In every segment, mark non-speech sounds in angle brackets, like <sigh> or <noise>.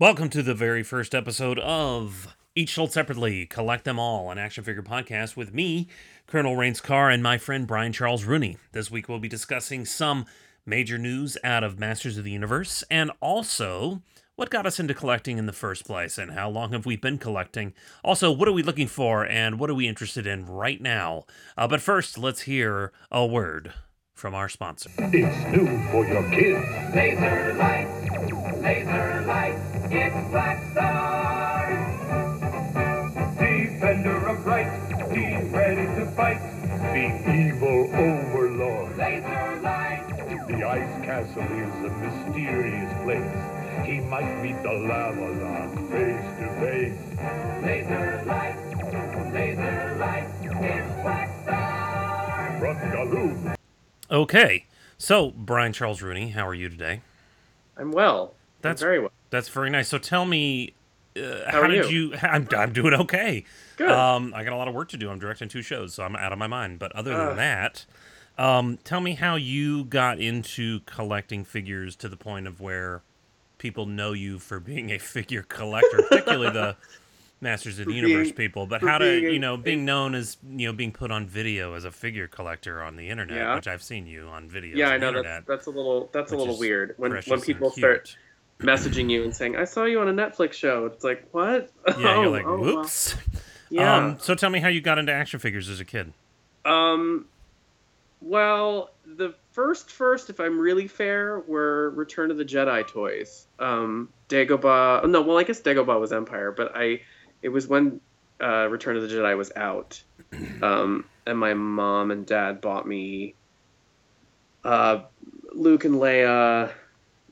Welcome to the very first episode of Each Sold Separately, Collect Them All, an action figure podcast with me, Colonel Rains Carr, and my friend Brian Charles Rooney. This week we'll be discussing some major news out of Masters of the Universe and also what got us into collecting in the first place and how long have we been collecting. Also, what are we looking for and what are we interested in right now? Uh, but first, let's hear a word from our sponsor. It's new for your kids. Laser light, laser light, it's Black Star. Defender of right, he's ready to fight. The evil overlord. Laser light, The ice castle is a mysterious place. He might meet the lava lord face to face. laser light, laser light, it's Black Star. From Galoob, Okay, so Brian Charles Rooney, how are you today? I'm well. That's- I'm very well. That's very nice. So tell me, uh, How how, did you? <laughs> I'm, I'm doing okay. Good. Um, I got a lot of work to do. I'm directing two shows, so I'm out of my mind. But other than Ugh. that, um, tell me how you got into collecting figures to the point of where people know you for being a <laughs> figure collector, particularly the <laughs> Masters of the Universe being- people. But how to, you know, being known as, you know, being put on video as a figure collector on the internet, Yeah. which I've seen you on video. yeah, on I know that's that's a little that's a little weird when when people start. Messaging you and saying, "I saw you on a Netflix show." It's like, what? Yeah, <laughs> Oh, you're like, oh, wow. whoops. Yeah. Um, so tell me how you got into action figures as a kid. Um, well, the first first, if I'm really fair, were Return of the Jedi toys. Um, Dagobah. No, well, I guess Dagobah was Empire, but I, it was when uh, Return of the Jedi was out, <clears throat> um, and my mom and dad bought me. Uh, Luke and Leia,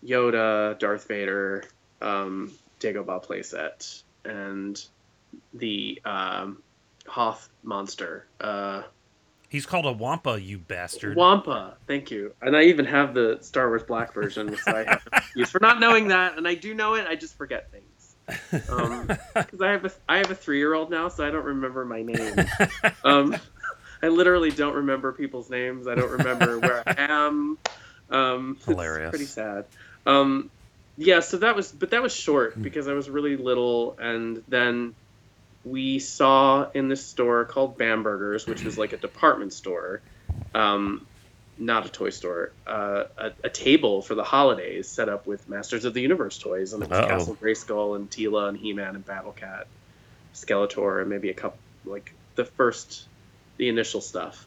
Yoda, Darth Vader, um, Dagobah playset, and the um, Hoth monster. Uh, He's called a Wampa, you bastard. Wampa, thank you. And I even have the Star Wars Black version, which I have <laughs> excuse for not knowing that, and I do know it. I just forget things. Um, <laughs> because I have a I have a three year old now, so I don't remember my name. <laughs> Um, I literally don't remember people's names. I don't remember where I am. Um, <laughs> Hilarious. Pretty sad. Um, yeah, so that was, but that was short because I was really little, and then we saw in this store called Bamberger's, which was like a department store, um, not a toy store, uh, a, a table for the holidays set up with Masters of the Universe toys, and it was Uh-oh. Castle Grayskull and Teela and He-Man and Battle Cat, Skeletor, and maybe a couple like the first, the initial stuff.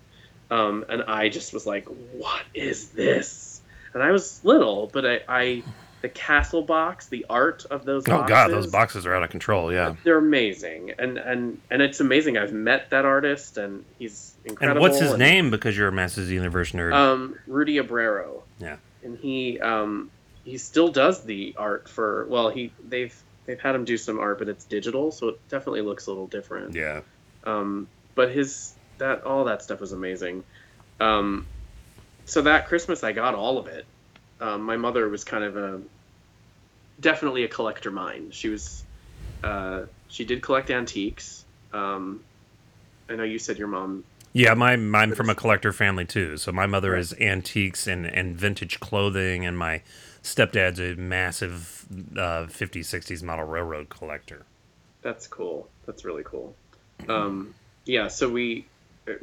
Um, and I just was like, "What is this?" And I was little, but I, I the castle box, the art of those. oh god, those boxes, boxes are out of control. Yeah. they're amazing, and and and it's amazing. I've met that artist, and he's incredible. And what's his and, name? Because you're a Masters of the Universe nerd. Um, Rudy Obrero. Yeah. And he um he still does the art for well he they've they've had him do some art, but it's digital, so it definitely looks a little different. yeah. Um, but his that all that stuff was amazing. Um, so that Christmas I got all of it. Um, my mother was kind of a definitely a collector mind. She was uh, she did collect antiques. Um, I know you said your mom. Yeah, my I'm from a collector family too. So my mother Right. is antiques and, and vintage clothing, and my stepdad's a massive uh, 50s 60s model railroad collector. That's cool. That's really cool. Um, yeah, so we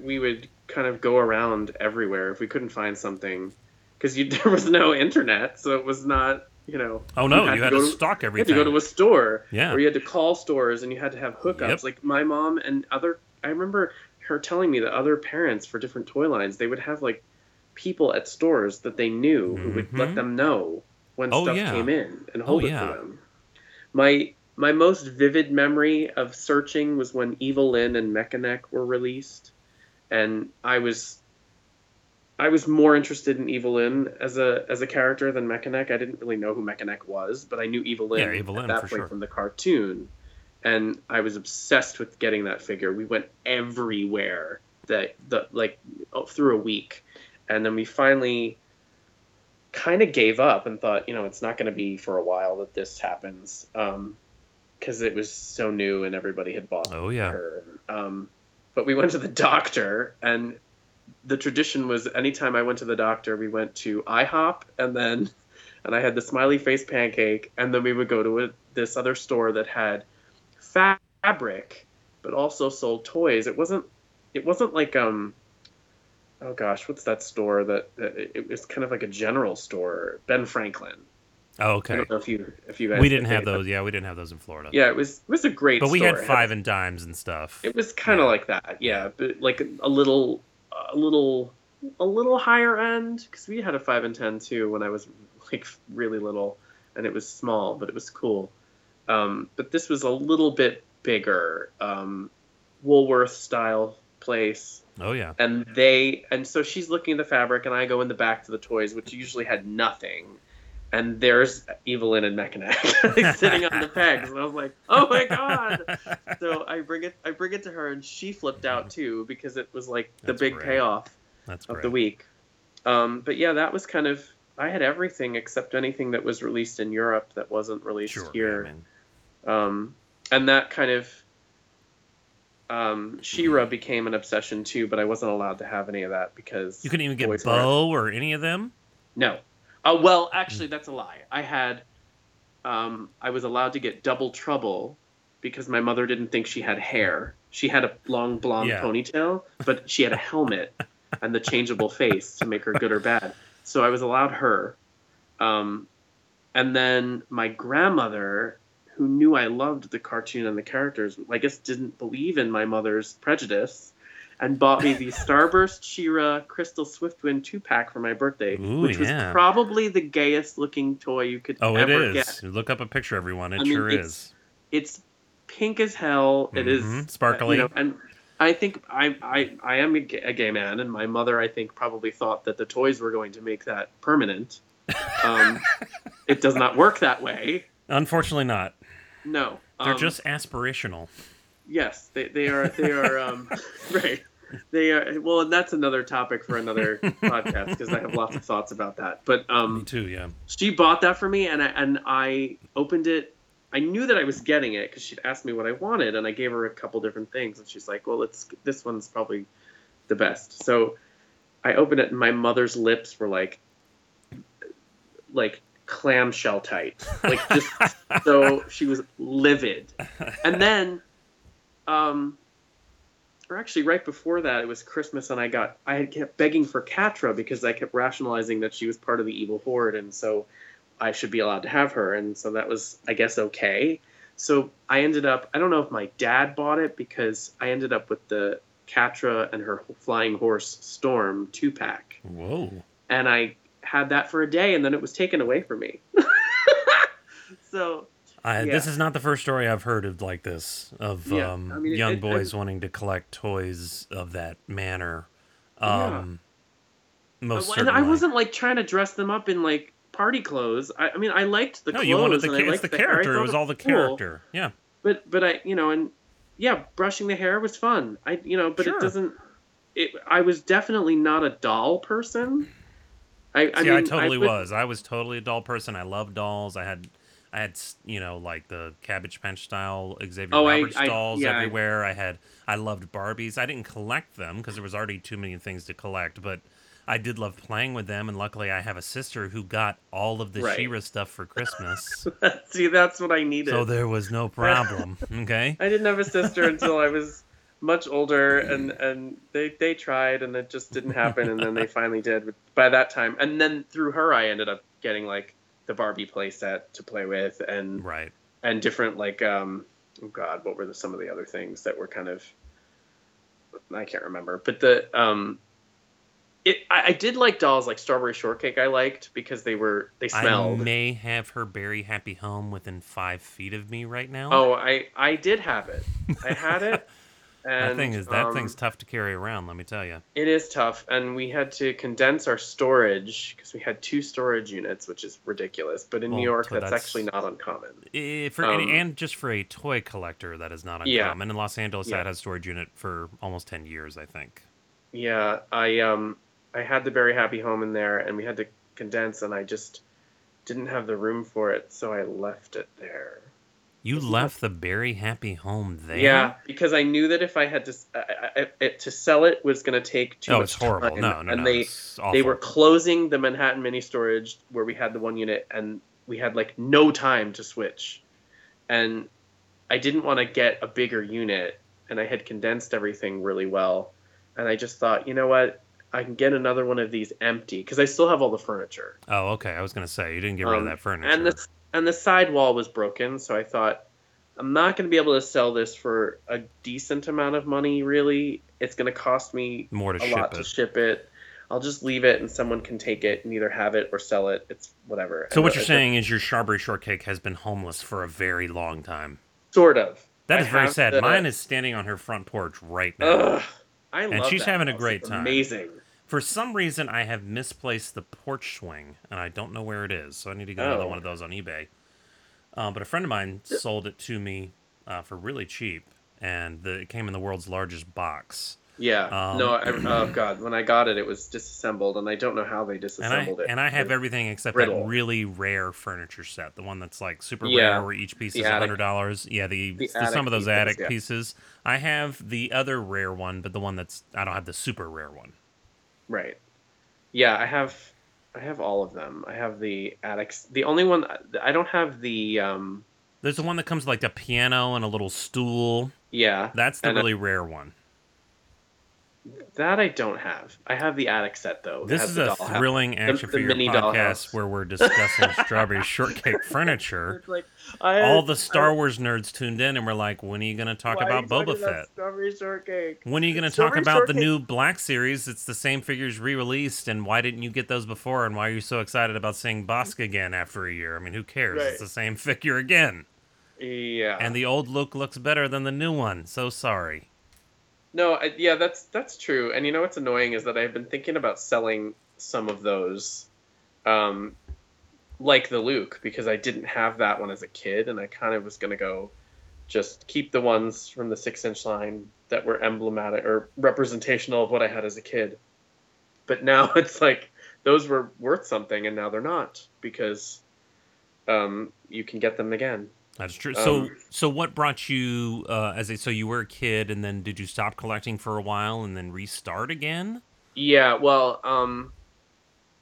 we would kind of go around everywhere if we couldn't find something because <laughs> there was no internet, so it was not you know. Oh no, you had go to stock everything. You had to go to a store, Yeah. or you had to call stores, and you had to have hookups. Yep. Like my mom and other, I remember her telling me that other parents for different toy lines, they would have like people at stores that they knew who would let mm-hmm. them know when Oh, stuff yeah. came in and Oh, hold it yeah. for them. My my most vivid memory of searching was when Evil Lyn and Mekaneck were released, and I was I was more interested in Evil Lyn as a as a character than Mekaneck. I didn't really know who Mekaneck was, but I knew Evil Lyn Yeah, Evil Lyn, at that point sure. from the cartoon, and I was obsessed with getting that figure. We went everywhere that the like oh, through a week, and then we finally kind of gave up and thought, you know, it's not going to be for a while that this happens, because it was so new and everybody had bought Oh, yeah. her. Um, but we went to the doctor, and the tradition was anytime I went to the doctor, we went to IHOP, and then and I had the smiley face pancake, and then we would go to a, this other store that had fabric, but also sold toys. It wasn't it wasn't like um oh gosh, what's that store that, that it was kind of like a general store, Ben Franklin. Oh, okay. if you if you We didn't have those. Yeah, we didn't have those in Florida. Yeah, it was it was a great. but we store. had five and dimes and stuff. It was kind of like that, yeah, but like a little, a little, a little higher end because we had a five and ten too when I was like really little, and it was small, but it was cool. Um, but this was a little bit bigger, um, Woolworth style place, Oh yeah. and they and so she's looking at the fabric, and I go in the back to the toys, which usually had nothing. And there's Evil Lyn and Mekaneck <laughs> like, sitting on the pegs, and I was like, "Oh my god!" so <laughs> I bring it I bring it to her and she flipped out too because it was like the That's big great. payoff That's of great. the week. Um, but yeah, that was kind of I had everything except anything that was released in Europe that wasn't released Sure. here. I mean, Um, and that kind of um, She-Ra became an obsession too, but I wasn't allowed to have any of that because you couldn't even get Bow or any of them. no. Uh, well, actually, that's a lie. I had, um, I was allowed to get double trouble because my mother didn't think she had hair. She had a long blonde Yeah. ponytail, but she had a helmet <laughs> and the changeable face to make her good or bad. So I was allowed her. Um, and then my grandmother, who knew I loved the cartoon and the characters, I guess didn't believe in my mother's prejudice. And bought me the Starburst She-Ra Crystal Swiftwind two pack for my birthday, Ooh, which was yeah. probably the gayest looking toy you could Oh, it ever is. get. Look up a picture, everyone. It I mean, sure it's- is. It's pink as hell. It is Mhm, sparkly. you know, and I think I, I I am a gay, a gay man, and my mother I think probably thought that the toys were going to make that permanent. Um, <laughs> it does not work that way. Unfortunately, not. No, They're um, just aspirational. Yes, they, they are they are um, <laughs> right. They are well, and that's another topic for another <laughs> podcast because I have lots of thoughts about that. But um, Me too. Yeah. she bought that for me and I, and I opened it I knew that I was getting it because she'd asked me what I wanted and I gave her a couple different things and she's like well it's this one's probably the best so I opened it and my mother's lips were like like clamshell tight like just <laughs> so she was livid and then um or actually right before that it was christmas and i got i had kept begging for Catra because i kept rationalizing that she was part of the evil horde and so i should be allowed to have her. And so that was i guess okay. So i ended up i don't know if my dad bought it because i ended up with the Catra and her flying horse storm two pack Whoa. and i had that for a day and then it was taken away from me. <laughs> So I, Yeah. This is not the first story I've heard of like this of Yeah, um, I mean, it- young it- boys wanting to collect toys of that manner. Um, Most and. I wasn't like trying to dress them up in like party clothes. I, I mean, I liked the no, clothes. you wanted the, and I it's the the hair. Character. It was all the cool. character. Yeah. But but I you know and yeah, brushing the hair was fun. I you know, but Sure. it doesn't. It I was definitely not a doll person. I I See, mean I totally but- was. I was totally a doll person. I love dolls. I had, I had, you know, like the Cabbage Patch style Xavier Oh, I- Roberts I- dolls yeah, everywhere. I had, I loved Barbies. I didn't collect them because there was already too many things to collect, but I did love playing with them. And luckily, I have a sister who got all of the Right. She-Ra stuff for Christmas, <laughs> See, that's what I needed. so there was no problem. <laughs> Okay. I didn't have a sister until I was much older, and and they they tried, and it just didn't happen, and then they <laughs> finally did by that time, and then through her, I ended up getting like the Barbie playset to play with, and Right. and different like um oh god, what were the, some of the other things that were kind of I can't remember, but the um. It, I, I did like dolls like strawberry shortcake. I liked because they were they smelled. I may have her berry happy home within five feet of me right now. Oh, I I did have it. I had it. <laughs> And, that thing is that um, thing's tough to carry around. Let me tell you. It is tough, and we had to condense our storage because we had two storage units, which is ridiculous. But in Well, New York, so that's, that's- actually not uncommon. For Um, and, and just for a toy collector, that is not uncommon. Yeah. In Los Angeles, Yeah. that has storage unit for almost ten years, I think. Yeah, I um I had the Berry Happy Home in there, and we had to condense, and I just didn't have the room for it, so I left it there. You left the Berry Happy Home there. Yeah, because I knew that if I had to I, I, it, to sell it was going to take too Oh, much it's horrible. time, No, no, and no. they it's awful. they were closing the Manhattan mini storage where we had the one unit, and we had like no time to switch. and I didn't want to get a bigger unit, and I had condensed everything really well, and I just thought, you know what, I can get another one of these empty because I still have all the furniture. Oh, okay. I was gonna say you didn't get rid of Um, that furniture. And the and the side wall was broken, so I thought I'm not going to be able to sell this for a decent amount of money. Really, it's going to cost me More to a ship lot it. to ship it. I'll just leave it, and someone can take it and either have it or sell it. It's whatever. so what you're saying is your strawberry shortcake has been homeless for a very long time. sort of. That is I very sad. the- Mine is standing on her front porch right now. Ugh, I And she's having a great It's time. Amazing. For some reason, I have misplaced the porch swing, and I don't know where it is. So I need to get another Oh. one of those on eBay. Uh, but a friend of mine sold it to me uh, for really cheap, and the, it came in the world's largest box. Yeah. Um, no. I, oh God. When I got it, it was disassembled, and I don't know how they And I disassembled it. and I have everything except brittle. that really rare furniture set, the one that's like super Yeah. rare, where each piece The is hundred dollars. Yeah, the, The the- some of those pieces, attic yeah. pieces. I have the other rare one, but the one that's I don't have the super rare one. Right. Yeah, I have I have all of them. I have the attics. The only one I don't have the um There's the one that comes with like a piano and a little stool. yeah. That's the really rare one. That I don't have. I have the attic set though. This is a thrilling action the figure mini podcast where we're discussing <laughs> strawberry shortcake furniture. Like I All the Star Wars nerds tuned in and we're like, when are you going to talk about Boba talking about Fett? Strawberry shortcake. When are you going to talk about the new Black series? It's the same figures re-released, and why didn't you get those before? And why are you so excited about seeing Bossk again after a year? I mean, who cares? Right. It's the same figure again, Yeah. and the old look looks better than the new one. So sorry. No, I, yeah, that's that's true. And you know what's annoying is that I've been thinking about selling some of those, um, like the Luke, because I didn't have that one as a kid, and I kind of was gonna go, just keep the ones from the six inch line that were emblematic or representational of what I had as a kid. But now <laughs> it's like those were worth something, and now they're not because, um, you can get them again. That's true. So, Um, so what brought you uh, as a so you were a kid, and then did you stop collecting for a while, and then restart again? Yeah, well, um,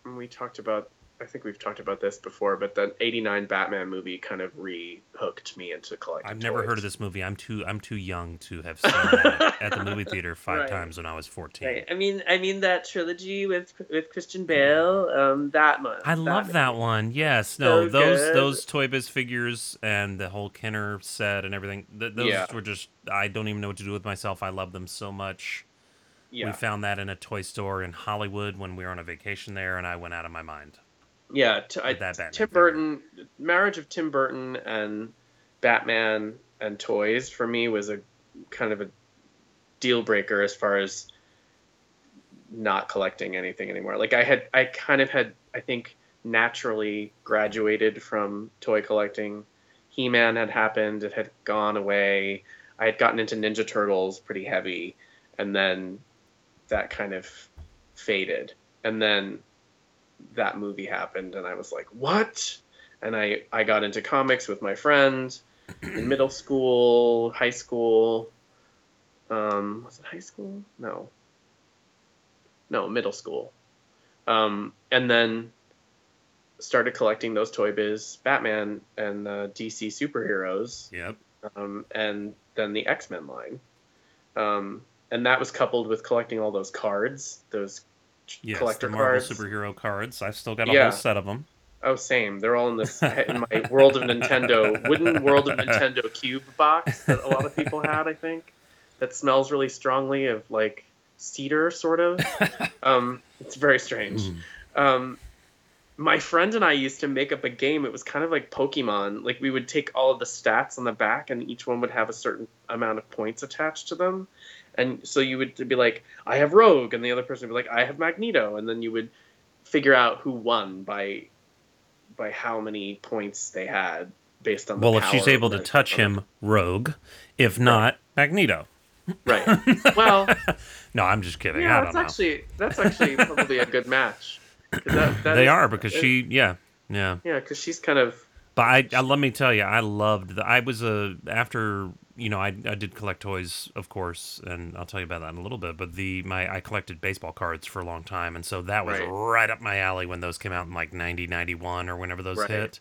we talked about. I think we've talked about this before, but the '89 Batman movie kind of re-hooked me into collecting. I've never heard of this movie. I'm too I'm too young to have seen that <laughs> at the movie theater five Right. times when I was 14. Right. I mean, I mean that trilogy with with Christian Bale. Um, that much. I love that one. Yes, no, So those good. those Toy Biz figures and the whole Kenner set and everything. Th- those Yeah. were just I don't even know what to do with myself. I love them so much. Yeah. We found that in a toy store in Hollywood when we were on a vacation there, and I went out of my mind. Yeah, t- I, Batman Tim. Burton, marriage of Tim Burton and Batman and toys for me was a kind of a deal breaker as far as not collecting anything anymore. Like I had, I kind of had, I think, naturally graduated from toy collecting. He Man had happened; it had gone away. I had gotten into Ninja Turtles pretty heavy, and then that kind of faded. And then that movie happened and I was like, "What?" And I I got into comics with my friend in <clears throat> middle school, high school. Um, was it high school? No. No, middle school. Um, and then started collecting those Toy Biz Batman and the DC superheroes Yep. um, and then the X Men line. Um, and that was coupled with collecting all those cards, those Yes, collector the Marvel cards. superhero cards. I've still got a Yeah. whole set of them. Oh, same. They're all in this <laughs> in my World of Nintendo wooden World of Nintendo cube box that a lot of people had. I think that smells really strongly of like cedar, sort of. <laughs> Um, it's very strange. Mm. Um, my friend and I used to make up a game. It was kind of like Pokemon. Like we would take all of the stats on the back, and each one would have a certain amount of points attached to them. And so you would be like, "I have Rogue," and the other person would be like, "I have Magneto," and then you would figure out who won by by how many points they had based on. The Well, if she's able to touch him, Rogue. If not, Magneto. right? <laughs> Well, No, I'm just kidding. Yeah, that's know. actually that's actually probably a good match. that- that they is- are because it- she, yeah, yeah. Yeah, because she's kind of But I, I let me tell you, I loved the. I was a after you know I, I did collect toys, of course, and I'll tell you about that in a little bit. But the my I collected baseball cards for a long time, and so that was Right. right, up my alley when those came out in like 90, 91 or whenever those Right. hit.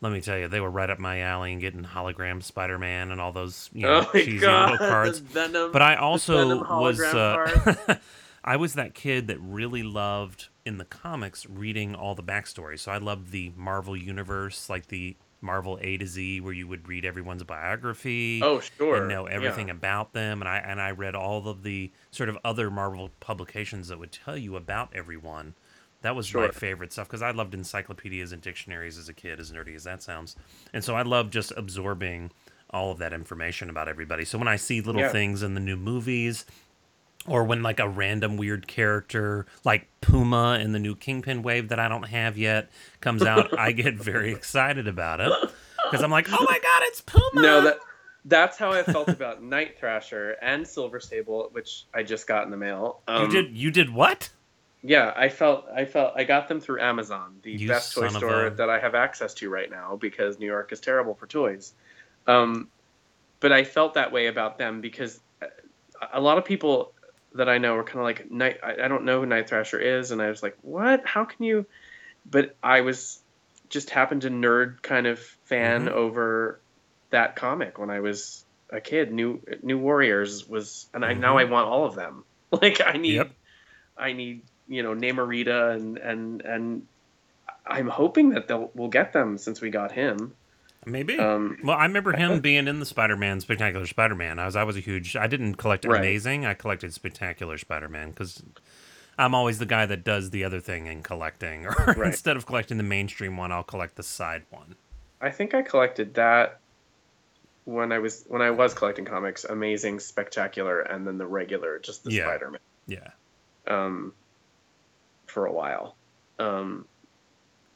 let me tell you, they were right up my alley and getting hologram Spider Man and all those you know, oh cheesy god, <laughs> little cards. Venom. But I also was uh, <laughs> I was that kid that really loved in the comics reading all the backstory. So I loved the Marvel universe, like the Marvel A to Z, where you would read everyone's biography oh sure, and know everything Yeah. about them. And I and I read all of the sort of other Marvel publications that would tell you about everyone. That was my favorite stuff because I loved encyclopedias and dictionaries as a kid, as nerdy as that sounds. And so I loved just absorbing all of that information about everybody. So when I see little Yeah. things in the new movies, or when like a random weird character like Puma in the new Kingpin wave that I don't have yet comes out, I <laughs> get very excited about it because I'm like, oh my god, it's Puma! No, that that's how I felt about Night Thrasher and Silver Sable, which I just got in the mail. Um, you did you did what? Yeah, I felt I felt I got them through Amazon, the You best toy store a- that I have access to right now because New York is terrible for toys. Um, but I felt that way about them because uh, a lot of people that I know are kind of like Night. I, I don't know who Night Thrasher is, and I was like, what? How can you? But I was just happened to nerd kind of fan Mhm. over that comic when I was a kid. New New Warriors was, and I now. I want all of them. <laughs> Like I need. Yep. I need you know Namorita and and and I'm hoping that they'll we'll get them since we got him. Maybe. Um, well, I remember him <laughs> being in the Spider-Man Spectacular Spider-Man. I was I was a huge. I didn't collect Right. Amazing. I collected Spectacular Spider-Man because I'm always the guy that does the other thing in collecting. <laughs> Or Right. instead of collecting the mainstream one, I'll collect the side one. I think I collected that when I was when I was collecting comics, Amazing, Spectacular, and then the regular, just the Yeah. Spider-Man, Yeah. um, for a while. Um,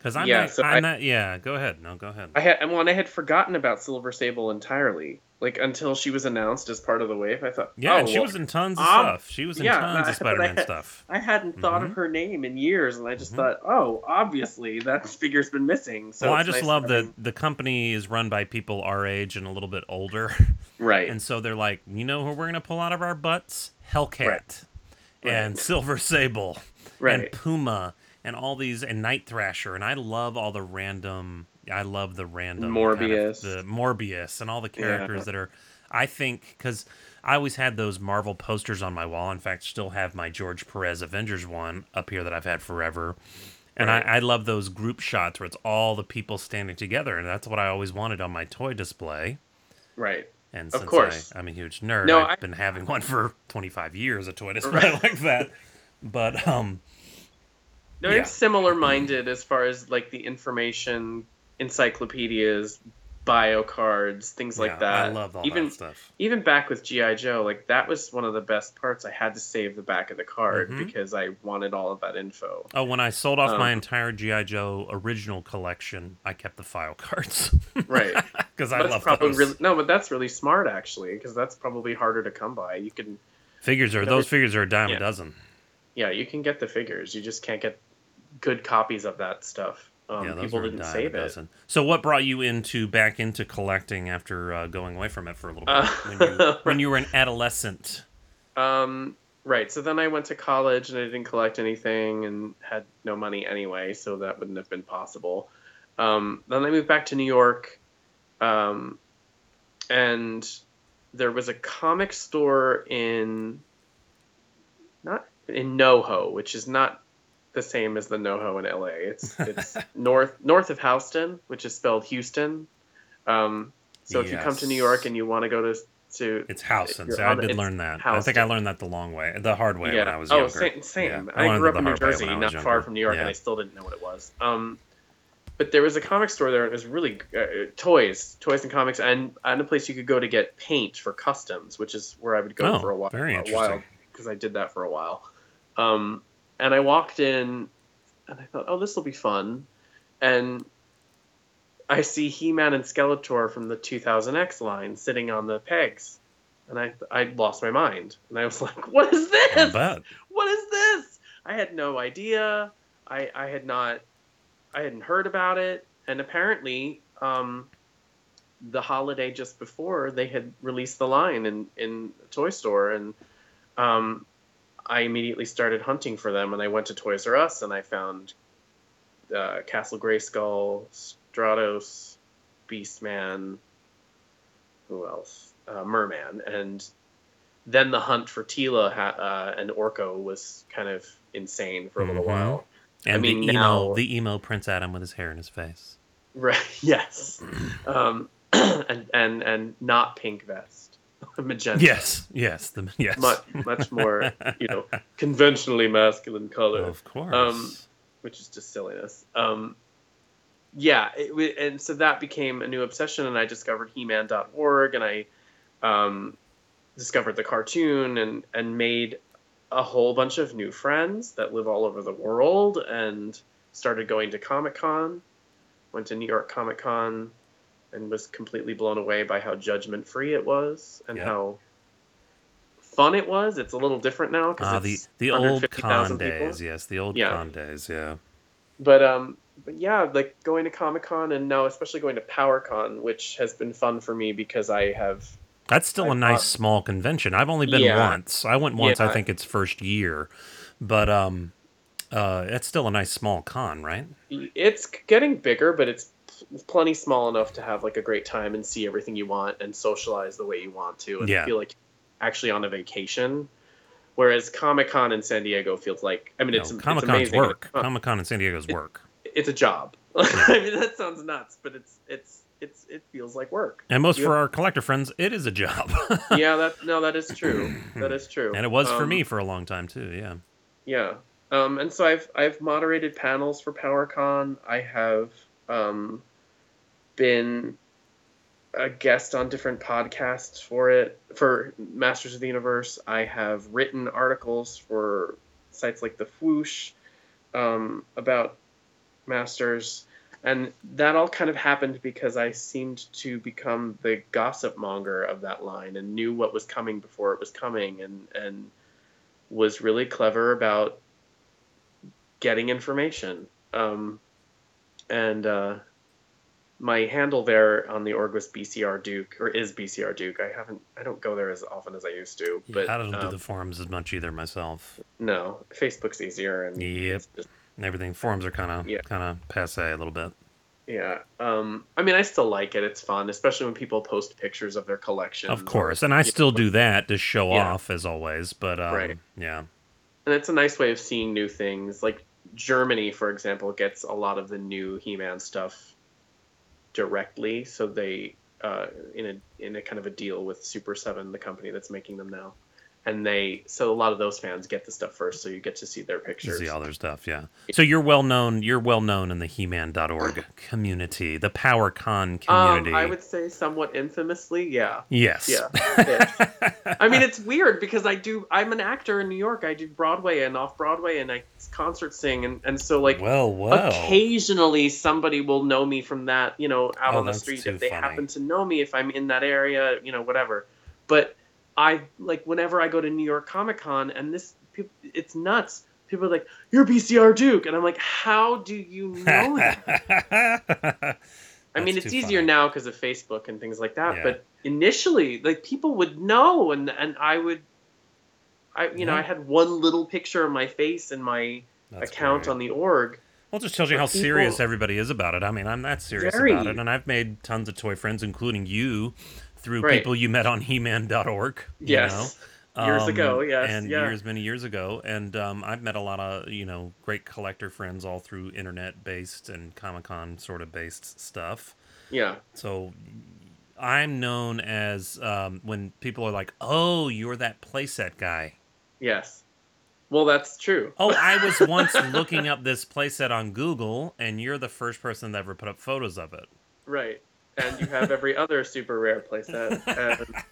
Because I'm Yeah, not, so I'm I- not. Yeah. Go ahead. No, go ahead. I had and I had forgotten about Silver Sable entirely, like until she was announced as part of the wave. I thought, yeah, oh, she well, was in tons of um, stuff. She was in yeah, tons I- of Spider-Man stuff. I hadn't thought Mhm. of her name in years, and I just Mhm. thought, oh, obviously that <laughs> figure's been missing. So well, I just nice love that the company is run by people our age and a little bit older. right. <laughs> And so they're like, you know who we're gonna pull out of our butts? Hellcat Right. and Right. Silver Sable and. Puma and all these and Night Thrasher and I love all the random. I love the random kind of- Morbius. the Morbius, and all the Yeah. characters that are. I think because I always had those Marvel posters on my wall. In fact, still have my George Perez Avengers one up here that I've had forever. And Right. I, I love those group shots where it's all the people standing together, and that's what I always wanted on my toy display. Right. And Of since course. I, I'm a huge nerd, No, I've I- been having one for 25 years, a toy <laughs> display Right. like that. But um, No, Yeah. Similar minded as far as like the information, encyclopedias, bio cards, things like yeah, that. I love all even that stuff. even back with GI Joe, like that was one of the best parts. I had to save the back of the card Mhm. because I wanted all of that info. Oh, when I sold off my Um, entire GI Joe original collection, I kept the file cards. <laughs> Right. Because I love probably those. really no, but that's really smart actually because that's probably harder to come by. You can Figures are Never- those figures are a dime Yeah. a dozen. yeah, you can get the figures. You just can't get good copies of that stuff. Um, yeah, people didn't save it. So, what brought you into back into collecting after uh, going away from it for a little bit Uh, when, you, <laughs> when you were an adolescent? Um, right. So then I went to college and I didn't collect anything and had no money anyway, so that wouldn't have been possible. Um, then I moved back to New York, um, and there was a comic store in not in NoHo, which is not the same as the NoHo in LA. It's <laughs> it's north north of Houston, which is spelled Houston. Um, so if you come to New York and you want to go to to It's. You're So I did learn that. I think I learned that the long way, the hard way when I was oh, younger. same. same. Yeah, I, learned grew up in New hard way when Jersey, not younger. far from New York, Yeah. and I still didn't know what it was. Um, but there was a comic store there, and it was really uh, toys, toys and comics, and and a place you could go to get paint for customs, which is where I would go Oh, for a while. very a interesting. while because I did that for a while. Um, and I walked in, and I thought, oh, this will be fun, and I see He-Man and Skeletor from the 2000X line sitting on the pegs, and I I lost my mind, and I was <laughs> like, what is this? what is this? I had no idea. I I had not I hadn't heard about it, and apparently, um, the holiday just before they had released the line in in a toy store, and um, I immediately started hunting for them, and I went to Toys R Us, and I found uh, Castle Grayskull, Stratos, Beastman, who else? Uh, Merman, and then the hunt for Teela ha- uh, and Orko was kind of insane for a little Mhm. while. And mean, the emo, now- the emo Prince Adam with his hair in his face. <laughs> Right. Yes. <clears throat> Um, <clears throat> and and and not pink vest, <laughs> magenta. Yes, yes, the yes. Much much more you know <laughs> conventionally masculine color. of course. um, which is just silliness. Um, yeah, it, and so that became a new obsession, and I discovered He-Man.org, and I um, discovered the cartoon, and and made a whole bunch of new friends that live all over the world, and started going to Comic Con. Went to New York Comic Con, and was completely blown away by how judgment free it was, and Yeah. how fun it was. It's a little different now because Ah, the it's the old 150,000 con people. days, yes, the old Yeah. con days, yeah. but um but yeah like going to comic-con and now especially going to Power Con, which has been fun for me because i have That's still a nice thought- small convention. I've only been Yeah. once. I went once. I think its first year, but um, uh, it's still a nice small con, right? it's getting bigger but it's plenty small enough to have like a great time and see everything you want and socialize the way you want to and Yeah. feel like actually on a vacation whereas comic-con in san diego feels like i mean it's, no, it's Comic Con's work. Comic Con in San Diego's work, it's a job <laughs> i mean that sounds nuts but it's it's it's it feels like work and most You for our collector friends, it is a job. <laughs> yeah that no that is true that is true and it was for Um, me for a long time too. Yeah. Yeah. Um, and so I've I've moderated panels for PowerCon. I have um, been a guest on different podcasts for it for Masters of the Universe. I have written articles for sites like the Fwoosh um, about Masters, and that all kind of happened because I seemed to become the gossip monger of that line and knew what was coming before it was coming, and and was really clever about getting information. Um, and uh, my handle there on the org was BCR Duke, or is BCR Duke. I haven't, I don't go there as often as I used to. But I don't do um, the forums as much either myself. no, Facebook's easier, and Yep. just- And everything forums are kind of Yeah. kind of passe a little bit. yeah. Um, I mean, I still like it. It's fun, especially when people post pictures of their collection. Of course, and I still know. do that to show Yeah. off as always. But um, Right. yeah, and it's a nice way of seeing new things. Like Germany, for example, gets a lot of the new He-Man stuff directly, so they uh, in a in a kind of a deal with Super Seven, the company that's making them now, and they so a lot of those fans get the stuff first, so you get to see their pictures. see all their stuff. Yeah. So you're well known. You're well known in the He-Man.org community, the PowerCon community. Um, I would say somewhat infamously, yeah. Yes. Yeah. <laughs> Yeah. I mean, it's weird because I do. I'm an actor in New York. I do Broadway and off Broadway, and I concert sing, and, and so like well, well. occasionally somebody will know me from that, you know, out Oh, on the street if they funny. happen to know me if I'm in that area, you know, whatever. But I like whenever I go to New York Comic Con, and this, it's nuts. People are like, "You're BCR Duke," and I'm like, "How do you <laughs> know that?" I mean, it's easier funny. now because of Facebook and things like that. Yeah. But initially, like people would know, and and I would, I you know, I had one little picture of my face in my That's account great. on the org. Well, it just tells you how people- serious everybody is about it. I mean, I'm that serious Very. about it, and I've made tons of toy friends, including you, through Right. people you met on He-Man.org. You Yes. know? Years Um, ago, yes, and yeah. years, many years ago, and um, I've met a lot of you know great collector friends all through internet-based and Comic-Con sort of based stuff. Yeah. So I'm known as um, when people are like, "Oh, you're that playset guy." Yes. Well, that's true. <laughs> Oh, I was once <laughs> looking up this playset on Google, and you're the first person that ever put up photos of it. Right. And you have every other super rare playset.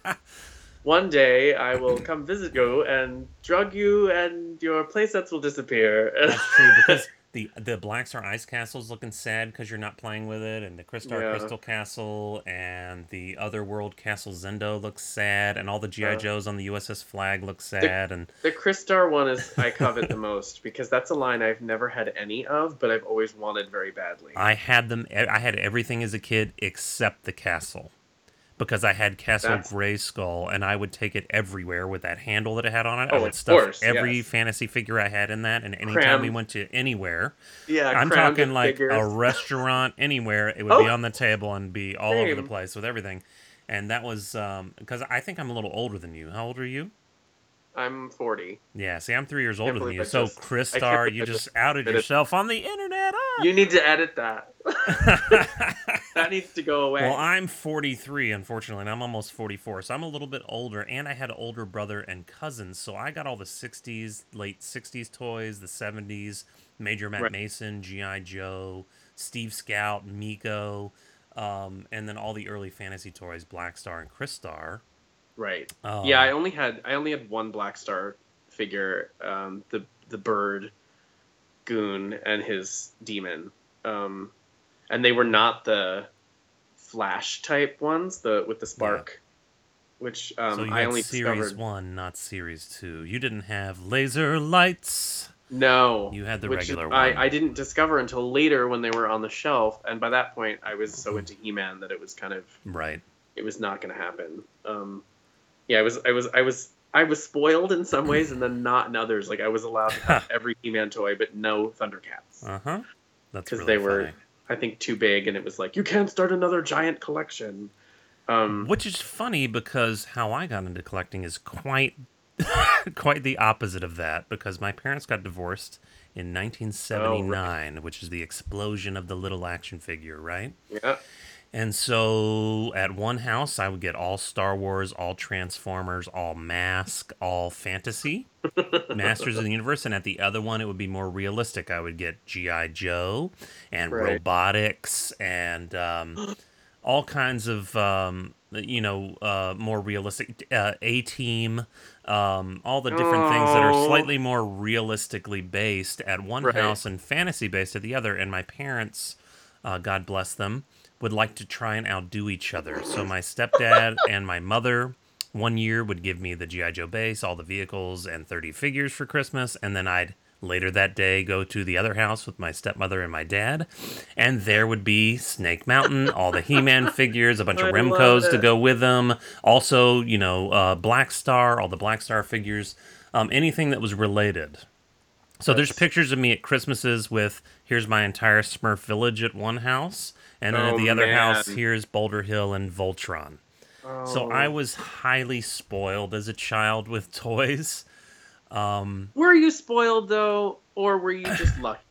And <laughs> one day I will come visit you and drug you, and your playsets will disappear. That's true because the the Black Star Ice Castle's looking sad because you're not playing with it, and the Crystal Yeah. Crystal Castle and the other world Castle Zendo looks sad, and all the GI Uh, Joes on the USS Flagg look sad, and the Crystar one is I covet the <laughs> most because that's a line I've never had any of, but I've always wanted very badly. I had them. I had everything as a kid except the castle because I had Castle That's- Grayskull and I would take it everywhere with that handle that it had on it. I Oh, would of stuff course, every yes. fantasy figure I had in that, and anytime Cram- we went to anywhere, Yeah, I'm talking like figures. a <laughs> restaurant anywhere, it would be Oh. on the table and be all over the place with everything. And that was um, because I think I'm a little older than you. How old are you? I'm 40. Yeah, see, I'm three years older than you. I So, just- Chris Star, you just just outed yourself on the internet. Ah! You need to edit that. <laughs> that needs to go away. Well, I'm 43, unfortunately, and I'm almost 44, so I'm a little bit older. And I had an older brother and cousins, so I got all the 60s, late 60s toys, the 70s, Major Matt Right. Mason, GI Joe, Steve Scout, Mego, um, and then all the early fantasy toys, Black Star and Crystar. Right. Um, yeah, I only had I only had one Black Star figure, um, the the bird goon and his demon. Um, and they were not the flash type ones, the with the spark. Which um, so I only Series discovered. One, not Series Two. You didn't have laser lights. No, You had the which regular I, one. I didn't discover until later when they were on the shelf, and by that point I was so into He-Man that it was kind of Right. it was not going to happen. Um, yeah, I was I was I was I was spoiled in some ways, and then not in others. Like I was allowed to have <laughs> every He-Man toy, but no Thundercats Uh huh. That's because really they were, funny. I think, too big, and it was like you can't start another giant collection. Um, Which is funny because how I got into collecting is quite <laughs> quite the opposite of that because my parents got divorced in 1979, which is the explosion of the little action figure, right? yeah, And so at one house I would get all Star Wars, all Transformers, all Mask, all fantasy, <laughs> Masters of the Universe, and at the other one it would be more realistic. I would get GI Joe and Right. robotics and um, <gasps> all kinds of um, you know uh, more realistic uh, A Team, um, all the different things that are Oh. slightly more realistically based at one Right. house and fantasy based at the other. And my parents, uh, God bless them, would like to try and outdo each other. So my stepdad and my mother. One year would give me the GI Joe base, all the vehicles, and 30 figures for Christmas, and then I'd later that day go to the other house with my stepmother and my dad, and there would be Snake Mountain, all the He-Man <laughs> figures, a bunch of I love Remcos to go with them. Also, you know, uh, Black Star, all the Black Star figures, um, anything that was related. So there's pictures of me at Christmases with here's my entire Smurf village at one house, and then at Oh, the other house here's Boulder Hill and Voltron. So Oh. I was highly spoiled as a child with <laughs> toys. Um, were you spoiled though, or were you just <laughs> lucky?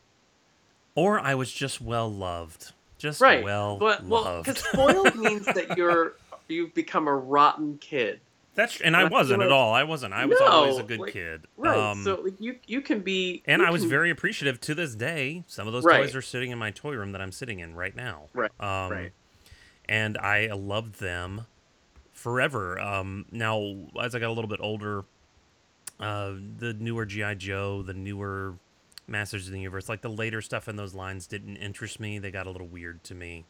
or I was just well loved. Just right. well but well, loved. because spoiled <laughs> means that you're you've become a rotten kid. That's and I wasn't at all. I wasn't. I was always a good like- kid. Right. Um, so like you you can be. and I was can- very appreciative to this day. Some of those Right. toys are sitting in my toy room that I'm sitting in right now. Right, Um, right. And I loved them forever. Um, now, as I got a little bit older, uh, the newer GI Joe, the newer Masters of the Universe, like the later stuff in those lines didn't interest me. They got a little weird to me.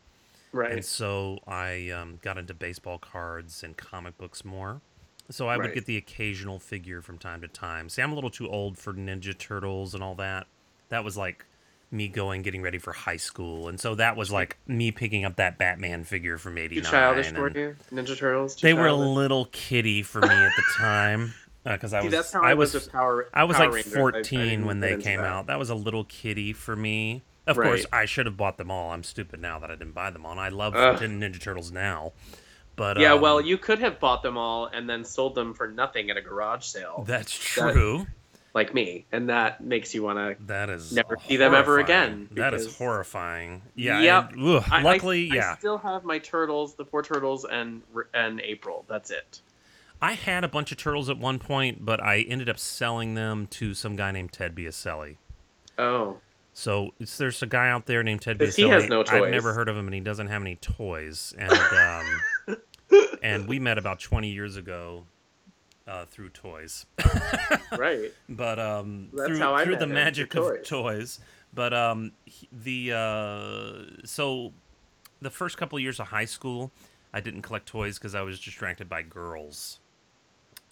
right. And so I um, got into baseball cards and comic books more. So I would get the occasional figure from time to time. See, I'm a little too old for Ninja Turtles and all that. That was like me going, getting ready for high school. And so that was like me picking up that Batman figure from '89. Too 89. childish for you, Ninja Turtles. They were a little kiddie for me at the time. Uh, because I See, was, that's how I I was, Power. I was Power like Rangers. I- I 14 when they came that. out. That was a little kiddie for me. Of course, I should have bought them all. I'm stupid now that I didn't buy them all. And I love. Ninja Turtles now. But Yeah, um, well, you could have bought them all and then sold them for nothing at a garage sale, that's true. like me, and that makes you want to. that is never see them ever horrifying. again, That is horrifying. Yeah. Yep. and- ugh, I, luckily, I, yeah. I still have my turtles, the four turtles, and and April. That's it. I had a bunch of turtles at one point, but I ended up selling them to some guy named Ted Biaselli. Oh, So it's, there's a guy out there named Ted 'Cause he has no toys. I've never heard of him, and he doesn't have any toys. And um, and we met about 20 years ago uh, through toys. <laughs> right. but um, That's through, how I through the magic through of toys. toys. But um, he- the uh, so the first couple of years of high school, I didn't collect toys because I was distracted by girls.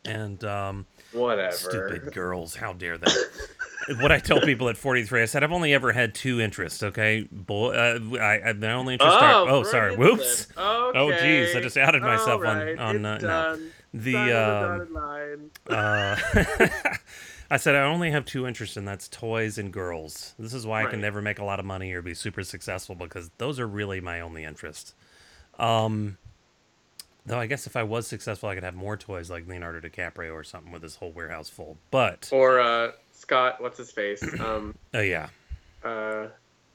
And um, Whatever. stupid girls, how dare they? <laughs> what I tell people at 43, I said I've only ever had two interests. Okay, boy, uh, I, I my only interest. are, oh, sorry, whoops. Okay. Oh, geez, I just outed myself on- on, uh, no. The um, line. uh, <laughs> I said I only have two interests, and that's toys and girls. This is why I can never make a lot of money or be super successful because those are really my only interest. Um, though I guess if I was successful, I could have more toys like Leonardo DiCaprio or something with his whole warehouse full. But Or uh, Scott, what's his face? <clears throat> Um, oh yeah, uh,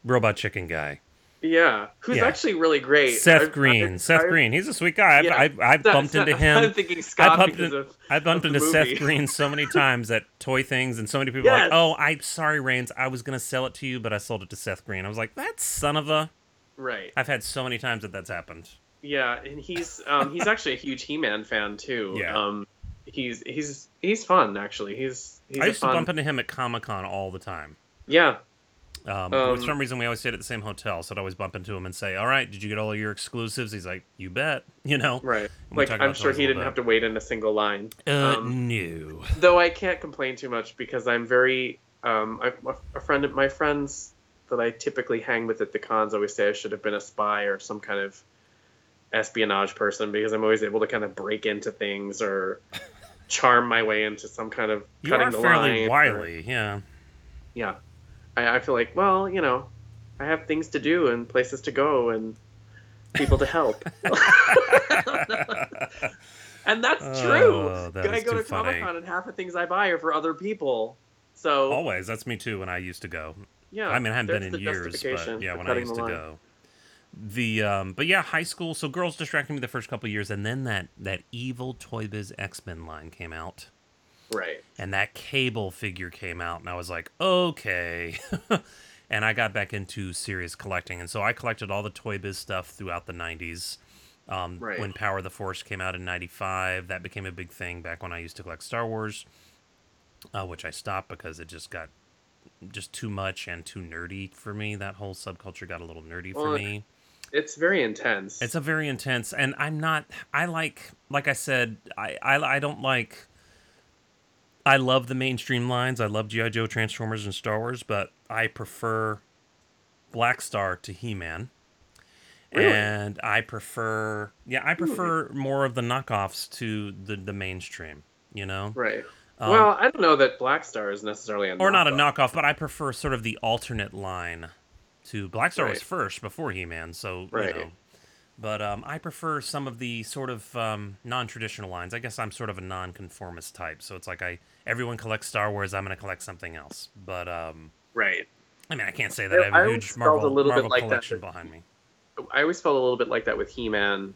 Robot Chicken Guy, yeah, who's Yeah. actually really great. Seth Green. Seth Green, he's a sweet guy. I've, Yeah. I've, I've Seth- bumped into <laughs> him. I'm thinking I Scott bumped, in- of I bumped into Seth. Green so many <laughs> times at toy things, and so many people are like, "Oh, I'm sorry, Reigns. I was gonna sell it to you, but I sold it to Seth Green." I was like, "That son of a." right. I've had so many times that that's happened. Yeah, and he's um, he's actually a huge He-Man fan too. Yeah. Um, he's he's he's fun actually. He's he's I used fun. to bump into him at Comic Con all the time. yeah, Um, Um, for some reason, we always stayed at the same hotel, so I'd always bump into him and say, "All right, did you get all of your exclusives?" He's like, "You bet." <laughs> You know. right. Like I'm sure he didn't have to wait in a single line. Uh, Um, no. though I can't complain too much because I'm very um, I, a friend of my friends that I typically hang with at the cons always say I should have been a spy or some kind of espionage person because I'm always able to kind of break into things or charm my way into some kind of You cutting are the fairly line or- wily, yeah. yeah, I, I feel like well you know I have things to do and places to go and people to help. <laughs> and that's oh, true. Oh, that I go to. Comic Con and half the things I buy are for other people. So Always. That's me too. When I used to go. yeah, I mean, I haven't been in years, but yeah, when I used to go. The um, but yeah, high school. So girls distracted me the first couple years, and then that that evil Toy Biz X Men line came out. Right. and that cable figure came out and i was like okay <laughs> and i got back into serious collecting and so i collected all the toy biz stuff throughout the 90s um, Right. when power of the force came out in 95 that became a big thing back when i used to collect star wars uh, which i stopped because it just got just too much and too nerdy for me that whole subculture got a little nerdy for Well, me It's very intense. it's a very intense, and I'm not. I like, like I said, I I, I don't like. I love the mainstream lines. I love GI Joe, Transformers, and Star Wars, but I prefer Black Star to He Man. Really? And I prefer, yeah, I prefer more of the knockoffs to the the mainstream. You know, right. Um, well, I don't know that Black Star is necessarily a or not a knockoff. knockoff, but I prefer sort of the alternate line to Black Star was first before He Man, so Right. you know. But um, I prefer some of the sort of um, non-traditional lines. I guess I'm sort of a non-conformist type, so it's like I everyone collects Star Wars, I'm going to collect something else. But um, Right. I mean, I can't say that I have I a huge Marvel, a little bit Marvel like collection that- behind me. I always felt a little bit like that with He-Man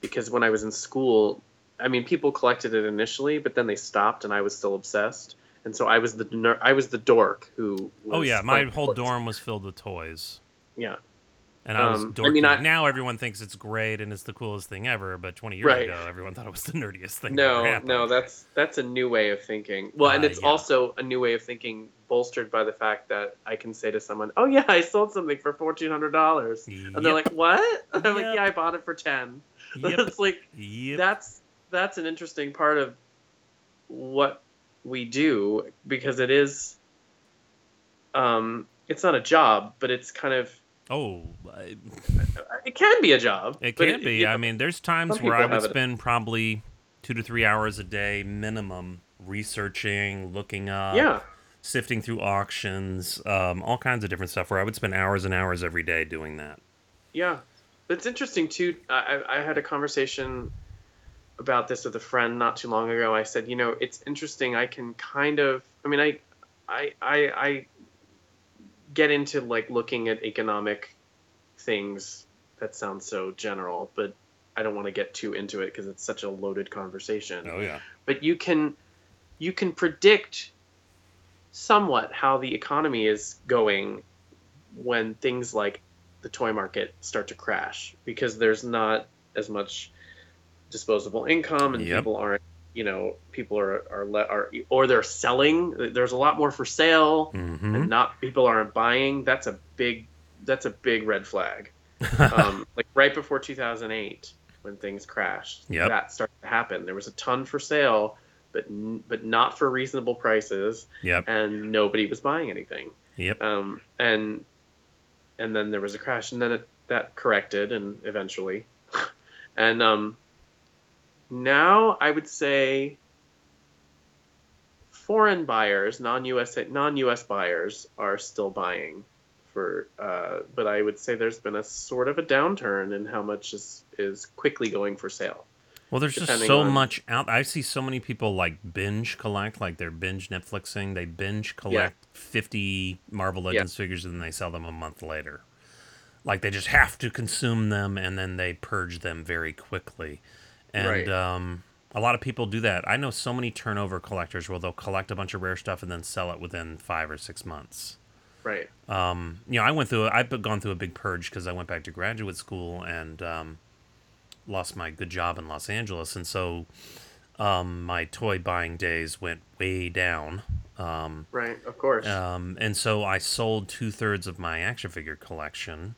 because when I was in school, I mean, people collected it initially, but then they stopped, and I was still obsessed. And so I was the ner- I was the dork who. Oh yeah, my whole toys. dorm was filled with toys. Yeah. And I was Um, dorky. I mean, I- now everyone thinks it's great and it's the coolest thing ever, but 20 years Right. ago, everyone thought it was the nerdiest thing. No, ever no, that's that's a new way of thinking. Well, and Uh, it's yeah. also a new way of thinking bolstered by the fact that I can say to someone, "Oh yeah, I sold something for fourteen hundred dollars," and they're like, "What?" <laughs> I'm like, "Yeah, I bought it for 10 <laughs> Yep. it's like Yep. that's that's an interesting part of what we do because it is um it's not a job but it's kind of oh, I- it can be a job It can be. yeah, I mean, there's times where I would have it. spend probably two to three hours a day minimum researching, looking up, yeah sifting through auctions, um, all kinds of different stuff. Where I would spend hours and hours every day doing that. yeah but it's interesting too I I had a conversation about this with a friend not too long ago i said you know it's interesting i can kind of i mean i i i, I get into like looking at economic things that sounds so general but i don't want to get too into it because it's such a loaded conversation Oh yeah. but you can you can predict somewhat how the economy is going when things like the toy market start to crash because there's not as much disposable income and Yep. people aren't you know people are are, le- are or they're selling there's a lot more for sale hmm and not people aren't buying that's a big that's a big red flag <laughs> um, like right before 2008 when things crashed Yep. that started to happen there was a ton for sale but n- but not for reasonable prices, Yep. and nobody was buying anything. Yep. Um, and and then there was a crash, and then it, that corrected, and eventually, <laughs> and um, now I would say foreign buyers, non-US non-US buyers are still buying for, uh, but I would say there's been a sort of a downturn in how much is is quickly going for sale. Well, there's just so on- much out. I see so many people like binge collect, like they're binge Netflixing. They binge collect 50 Marvel Legends figures and then they sell them a month later. Like they just have to consume them and then they purge them very quickly. And Right. um, a lot of people do that. I know so many turnover collectors where they'll collect a bunch of rare stuff and then sell it within five or six months. Right. Um, you know, I went through. I've gone through a big purge because I went back to graduate school and um, lost my good job in Los Angeles, and so um, my toy buying days went way down. Um, Right. Of course. um, and so I sold two thirds of my action figure collection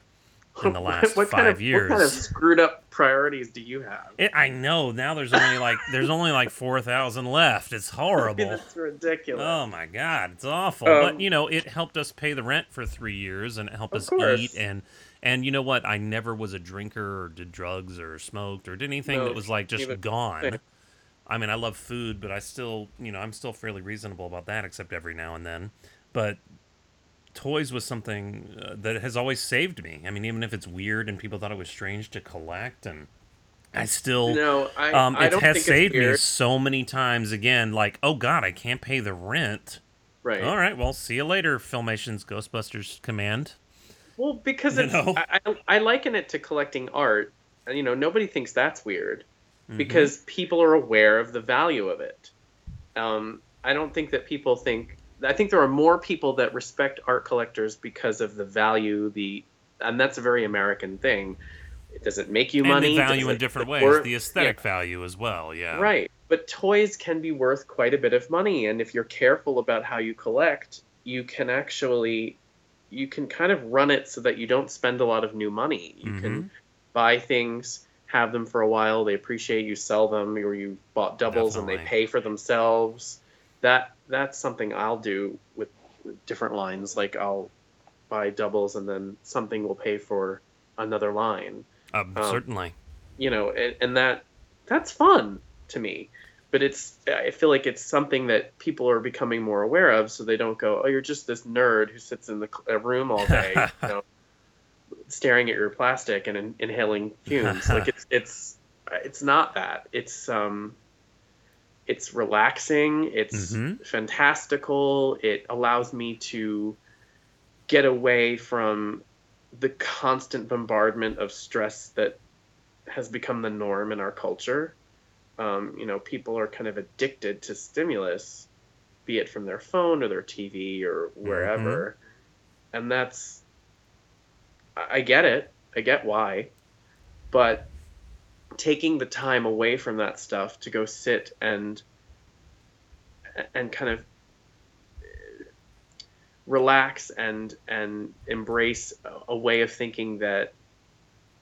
in the <laughs> last what five kind of, years. What kind of screwed up priorities do you have? It, I know now. There's only like there's only like four thousand left. It's horrible. <laughs> That's ridiculous. Oh my god, it's awful. Um, but you know, it helped us pay the rent for three years, and it helped us course. eat. And and you know what? I never was a drinker or did drugs or smoked or did anything No, that was like just even- gone. same. <laughs> I mean, I love food, but I still, you know, I'm still fairly reasonable about that, except every now and then. But toys was something uh, that has always saved me. I mean, even if it's weird and people thought it was strange to collect, and I still. no, I, Um, I it has saved me so many times again. Like, oh god, I can't pay the rent. Right. All right, well, see you later, Filmation's Ghostbusters Command. Well, because You it's? I, I, liken it to collecting art. and You know, nobody thinks that's weird Mm-hmm. because people are aware of the value of it. Um, I don't think that people think. I think there are more people that respect art collectors because of the value, the, and that's a very American thing. It doesn't make you and money? the value in different ways, worth- the aesthetic value as well. Yeah. Right. But toys can be worth quite a bit of money and if you're careful about how you collect, you can actually you can kind of run it so that you don't spend a lot of new money. You Mm-hmm. can buy things, have them for a while, they appreciate you sell them or you bought doubles and they pay for themselves. That that's something I'll do with, with different lines. Like I'll buy doubles and then something will pay for another line. Um, Um, certainly. you know and, and that that's fun to me. But it's i feel like it's something that people are becoming more aware of so they don't go oh you're just this nerd who sits in the uh, room all day you <laughs> know staring at your plastic and in, inhaling fumes. <laughs> Like it's it's it's not that. It's um it's relaxing it's Mhm. fantastical it allows me to get away from the constant bombardment of stress that has become the norm in our culture. Um, you know, people are kind of addicted to stimulus, be it from their phone or their TV or wherever. And that's, I get it. I get why. But taking the time away from that stuff to go sit and, and kind of relax and and embrace a, way of thinking that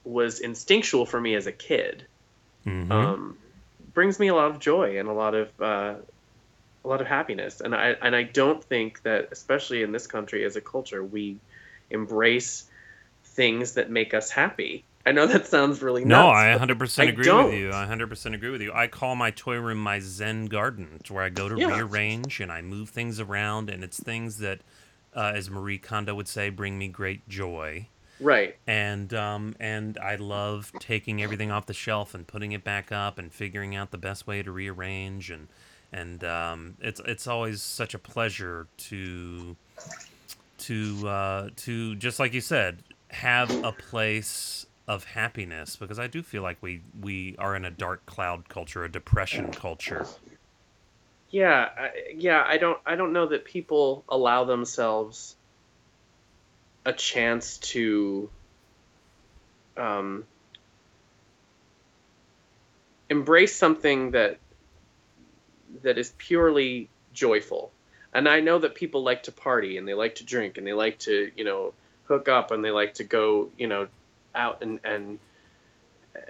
was instinctual for me as a kid Mhm. um, brings me a lot of joy and a lot of uh, a lot of happiness and I and I don't think that especially in this country as a culture we embrace things that make us happy I know that sounds really nice. no, nuts, I 100% agree don't. with you. I 100% agree with you. I call my toy room my Zen garden. It's where I go to Yeah. rearrange and I move things around, and it's things that, uh, as Marie Kondo would say, bring me great joy. right and um, and I love taking everything off the shelf and putting it back up and figuring out the best way to rearrange and and um, it's it's always such a pleasure to to uh, to just like you said have a place of happiness because I do feel like we we are in a dark cloud culture, a depression culture. yeah I, yeah I don't I don't know that people allow themselves a chance to um, embrace something that that is purely joyful. And I know that people like to party and they like to drink and they like to, you know, hook up and they like to go, you know, out and and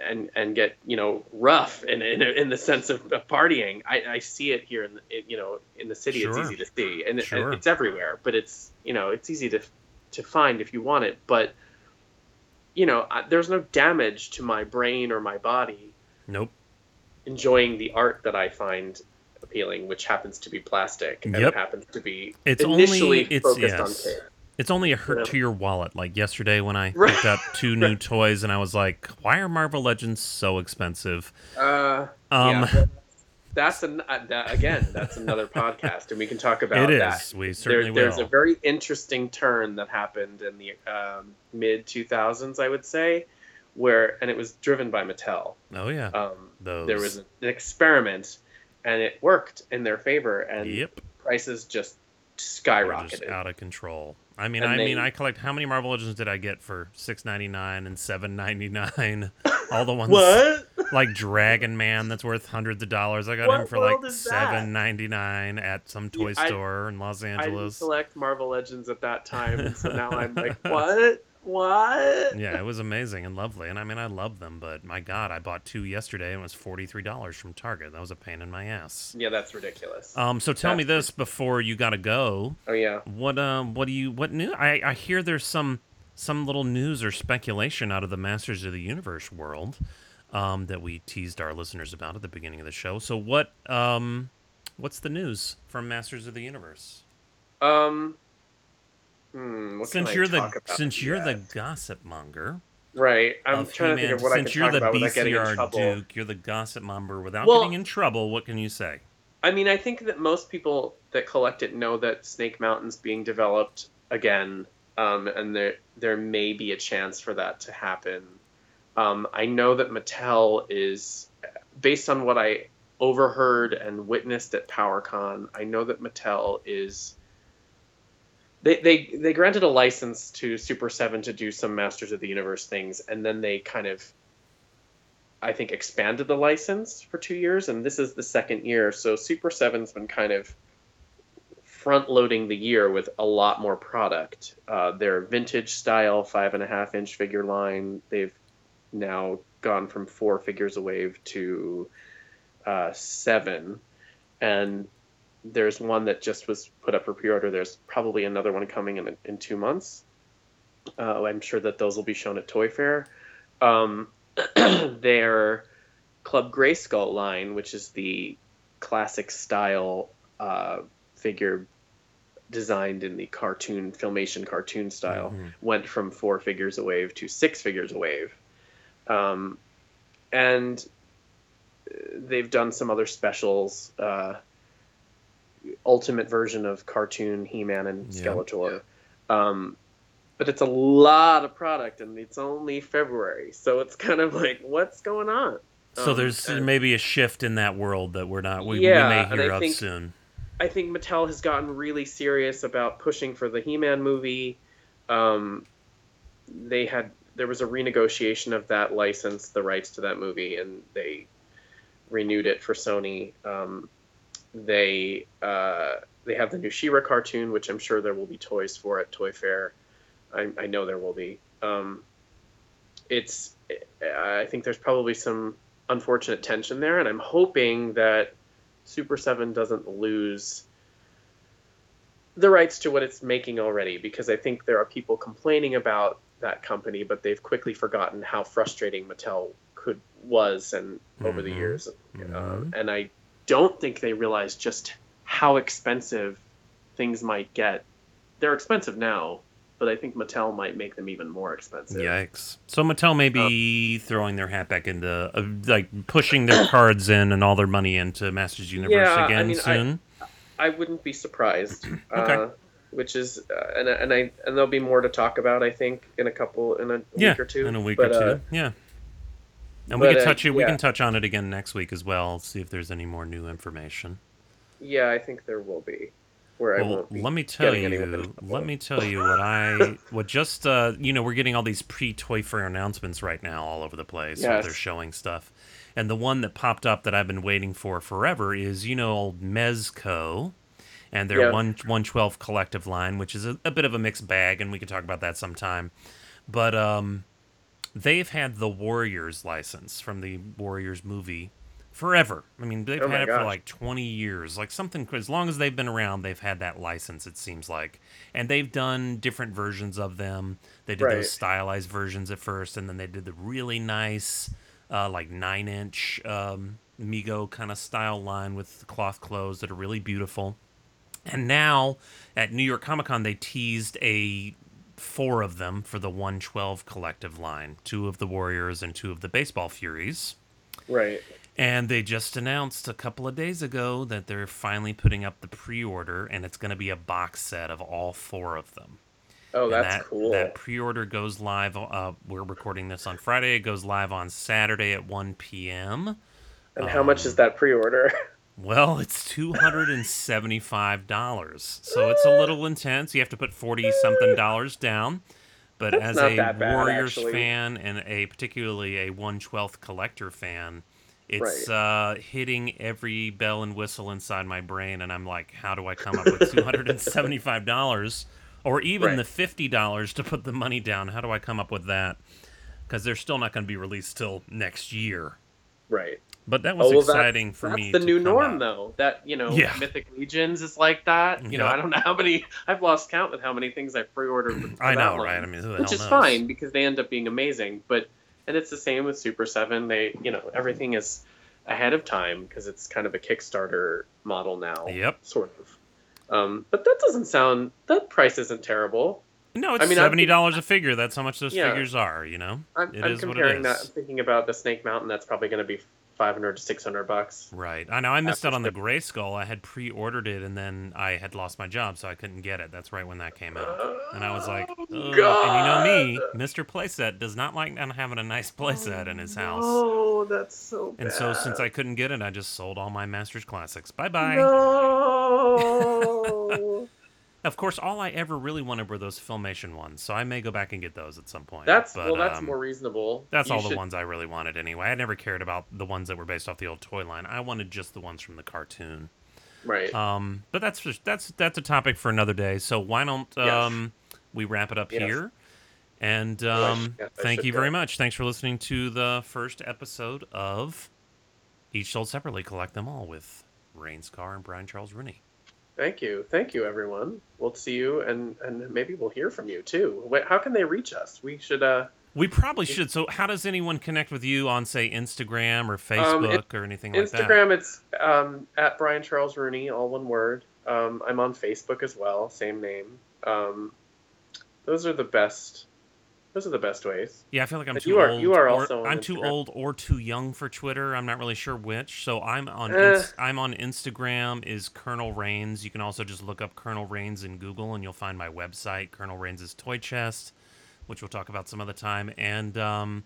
and and get you know rough in in, in the sense of, of partying. I, I see it here in the, you know in the city. Sure. It's easy to see, and, it- Sure. it's everywhere. But it's you know it's easy to to find if you want it. But you know I, there's no damage to my brain or my body Nope. enjoying the art that I find appealing, which happens to be plastic and Yep. it happens to be It's initially only it's focused on yes. It's only a hurt Yeah. to your wallet. Like yesterday when I <laughs> picked up two new toys and I was like, "Why are Marvel Legends so expensive?" Uh, Um, yeah, that's an uh, that, again. That's another <laughs> podcast, and we can talk about It is. that. We There, certainly there's a very interesting turn that happened in the um, mid 2000s, I would say, where and it was driven by Mattel. oh yeah. Um, Those. there was an experiment, and it worked in their favor, and yep. prices just skyrocketed. just out of control. I mean, And I mean, I collect how many Marvel Legends did I get for six ninety nine and seven ninety nine? <coughs> All the ones what? like Dragon Man that's worth hundreds of dollars. I got What him for like seven ninety nine at some toy I- store in Los Angeles. I select Marvel Legends at that time, so now I'm like, <laughs> what? What? yeah, it was amazing and lovely, and I mean, I love them. But my God, I bought two yesterday and it was forty three dollars from Target. That was a pain in my ass. Yeah, that's ridiculous. Um, so tell me That's- this before you gotta go. oh yeah. What um, what do you what new? I I hear there's some some little news or speculation out of the Masters of the Universe world, um, that we teased our listeners about at the beginning of the show. So what um, what's the news from Masters of the Universe? Um. Hmm, since you're the since you're the gossip monger, right, I'm trying to think of what I can since you're talk the about without getting in BCR trouble. Duke, you're the gossip monger. Without Well- getting in trouble, what can you say? I mean, I think that most people that collect it know that Snake Mountain's being developed again, um, and there there may be a chance for that to happen. Um, I know that Mattel is, based on what I overheard and witnessed at PowerCon, I know that Mattel is. They, they, they granted a license to Super 7 to do some Masters of the Universe things, and then they kind of I think expanded the license for two years, and this is the second year. So Super Seven's been kind of front loading the year with a lot more product. Uh, their vintage style five and a half inch figure line, they've now gone from four figures a wave to uh, seven, and there's one that just was put up for pre-order. There's probably another one coming in in two months. Uh, I'm sure that those will be shown at Toy Fair. Um, <clears throat> their Club Grayskull line, which is the classic style uh, figure designed in the cartoon filmation cartoon style, Mhm. went from four figures a wave to six figures a wave. Um, and uh, they've done some other specials. Uh, ultimate version of cartoon He-Man and Yeah. Skeletor. Um, but it's a lot of product and it's only February, so it's kind of like, what's going on? So Um, there's and maybe a shift in that world that we're not we, Yeah, we may hear of think- soon. I think Mattel has gotten really serious about pushing for the He-Man movie. Um, they had there was a renegotiation of that license, the rights to that movie, and they renewed it for Sony. Um, they uh, they have the new She-Ra cartoon, which I'm sure there will be toys for at Toy Fair. I, I know there will be. Um, it's I think there's probably some unfortunate tension there, and I'm hoping that Super 7 doesn't lose the rights to what it's making already because I think there are people complaining about that company, but they've quickly forgotten how frustrating Mattel could was and over the Mhm. years. Mhm. Um, and I don't think they realize just how expensive things might get. They're expensive now, but I think Mattel might make them even more expensive. Yikes! So Mattel may be Um, throwing their hat back into uh, like pushing their <coughs> cards in and all their money into Masters Universe Yeah, I again mean, I- soon. I wouldn't be surprised. <clears throat> Okay. uh, which is, uh, and and I and there'll be more to talk about. I think in a couple in a yeah, week or two. in a week But, or two. uh, yeah. And we but, can uh, touch it. We yeah. can touch on it again next week as well. See if there's any more new information. yeah, I think there will be. Where I Well, won't be let me tell getting anyone in you. Let me tell you what I what just uh you know we're getting all these pre Toy Fair announcements right now all over the place. Yes. They're showing stuff, and the one that popped up that I've been waiting for forever is you know old Mezco, and their Yeah. one one twelve collective line, which is a, a bit of a mixed bag, and we can talk about that sometime. But um, they've had the Warriors license from the Warriors movie forever. I mean, they've Oh had it for like 20 years. Like something as long as they've been around, they've had that license it seems like. And they've done different versions of them. They did Right. those stylized versions at first and then they did the really nice uh, like 9-inch um Mego kind of style line with cloth clothes that are really beautiful. And now at New York Comic Con, they teased a four of them for the 112 collective line two of the Warriors and two of the Baseball Furies. Right. And they just announced a couple of days ago that they're finally putting up the pre order, and it's going to be a box set of all four of them. Oh, that's that, cool. That pre order goes live. Uh, we're recording this on Friday. It goes live on Saturday at 1 p.m. and how much is that pre-order? <laughs> Well, it's two hundred and seventy-five dollars, so it's a little intense. You have to put forty something dollars down. But That's as a bad, Warriors actually. fan and a particularly a one twelfth collector fan, it's uh, hitting every bell and whistle inside my brain, and I'm like, how do I come up with two hundred and seventy-five dollars, or even Right. the fifty dollars to put the money down? How do I come up with that? Because they're still not going to be released till next year. right. But that was Oh, well, exciting for me. the new norm, up. though. That you know, Yeah. Mythic Legions is like that. You know, I don't know how many. I've lost count with how many things I've pre-ordered. I know, line, right? I mean, which is knows? fine because they end up being amazing. But and it's the same with Super Seven. They, you know, everything is ahead of time because it's kind of a Kickstarter model now. Yep. Sort of. Um, but that doesn't sound. That price isn't terrible. No, it's I mean, seventy dollars a figure. That's how much those Yeah. figures are. You know, I'm, It I'm is what it comparing that. I'm thinking about the Snake Mountain. That's probably going to be 500 to 600 bucks. right? I know. I missed out on the Grayskull. I had pre-ordered it, and then I had lost my job, so I couldn't get it. That's right when that came out, and I was like, Oh, "Ugh." and you know me, God. Mister Playset does not like not having a nice oh, playset in his house. Oh, that's so bad. And so, since I couldn't get it, I just sold all my Masters Classics. Bye bye. No. Of course, all I ever really wanted were those Filmation ones, so I may go back and get those at some point. that's but, well, that's um, more reasonable. That's You all the ones I really wanted anyway. I never cared about the ones that were based off the old toy line. I wanted just the ones from the cartoon. Right. Um, but that's just, that's that's a topic for another day. So why don't Yes. um, we wrap it up Yes. here? And um, yes, thank should you go. very much. Thanks for listening to the first episode of Each Sold Separately. Collect them all with Rains Carr and Brian Charles Rooney. Thank you, thank you, everyone. We'll see you, and and maybe we'll hear from you too. Wait, how can they reach us? We should. uh We probably should. So, how does anyone connect with you on, say, Instagram or Facebook or anything like that? Instagram, it's um, at Brian Charles Rooney, all one word. Um, I'm on Facebook as well, same name. Um, those are the best. Those are the best ways. Yeah, I feel like I'm But too you are- old. you are or- also I'm too old or too young for Twitter. I'm not really sure which. So I'm on. Ins- I'm on Instagram. Is Colonel Rains. You can also just look up Colonel Rains in Google, and you'll find my website, Colonel Rains' Toy Chest, which we'll talk about some other time. And um,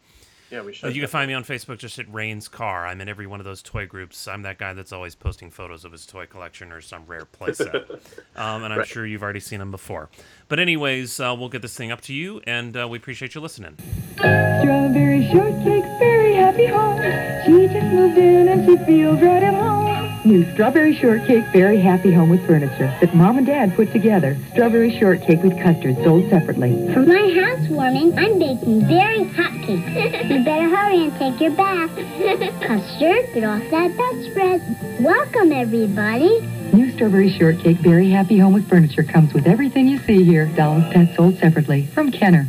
Yeah, we uh, should. you can find me on Facebook just at Rains Carr. I'm in every one of those toy groups. I'm that guy that's always posting photos of his toy collection or some rare playset. <laughs> um, and I'm Right. sure you've already seen them before. But anyways, uh, we'll get this thing up to you, and uh, we appreciate you listening. Strawberry shortcake, Berry Happy Home. She just moved in and she feels right at home. New strawberry shortcake, Berry Happy Home with furniture that mom and dad put together. Strawberry shortcake with custard sold separately. For my housewarming, I'm baking very hot cakes. you better hurry and take your bath. <laughs> Custard, get off that bedspread. Welcome, everybody. New strawberry shortcake, Berry Happy Home with furniture comes with everything you see here. Dolls Pet sold separately from Kenner.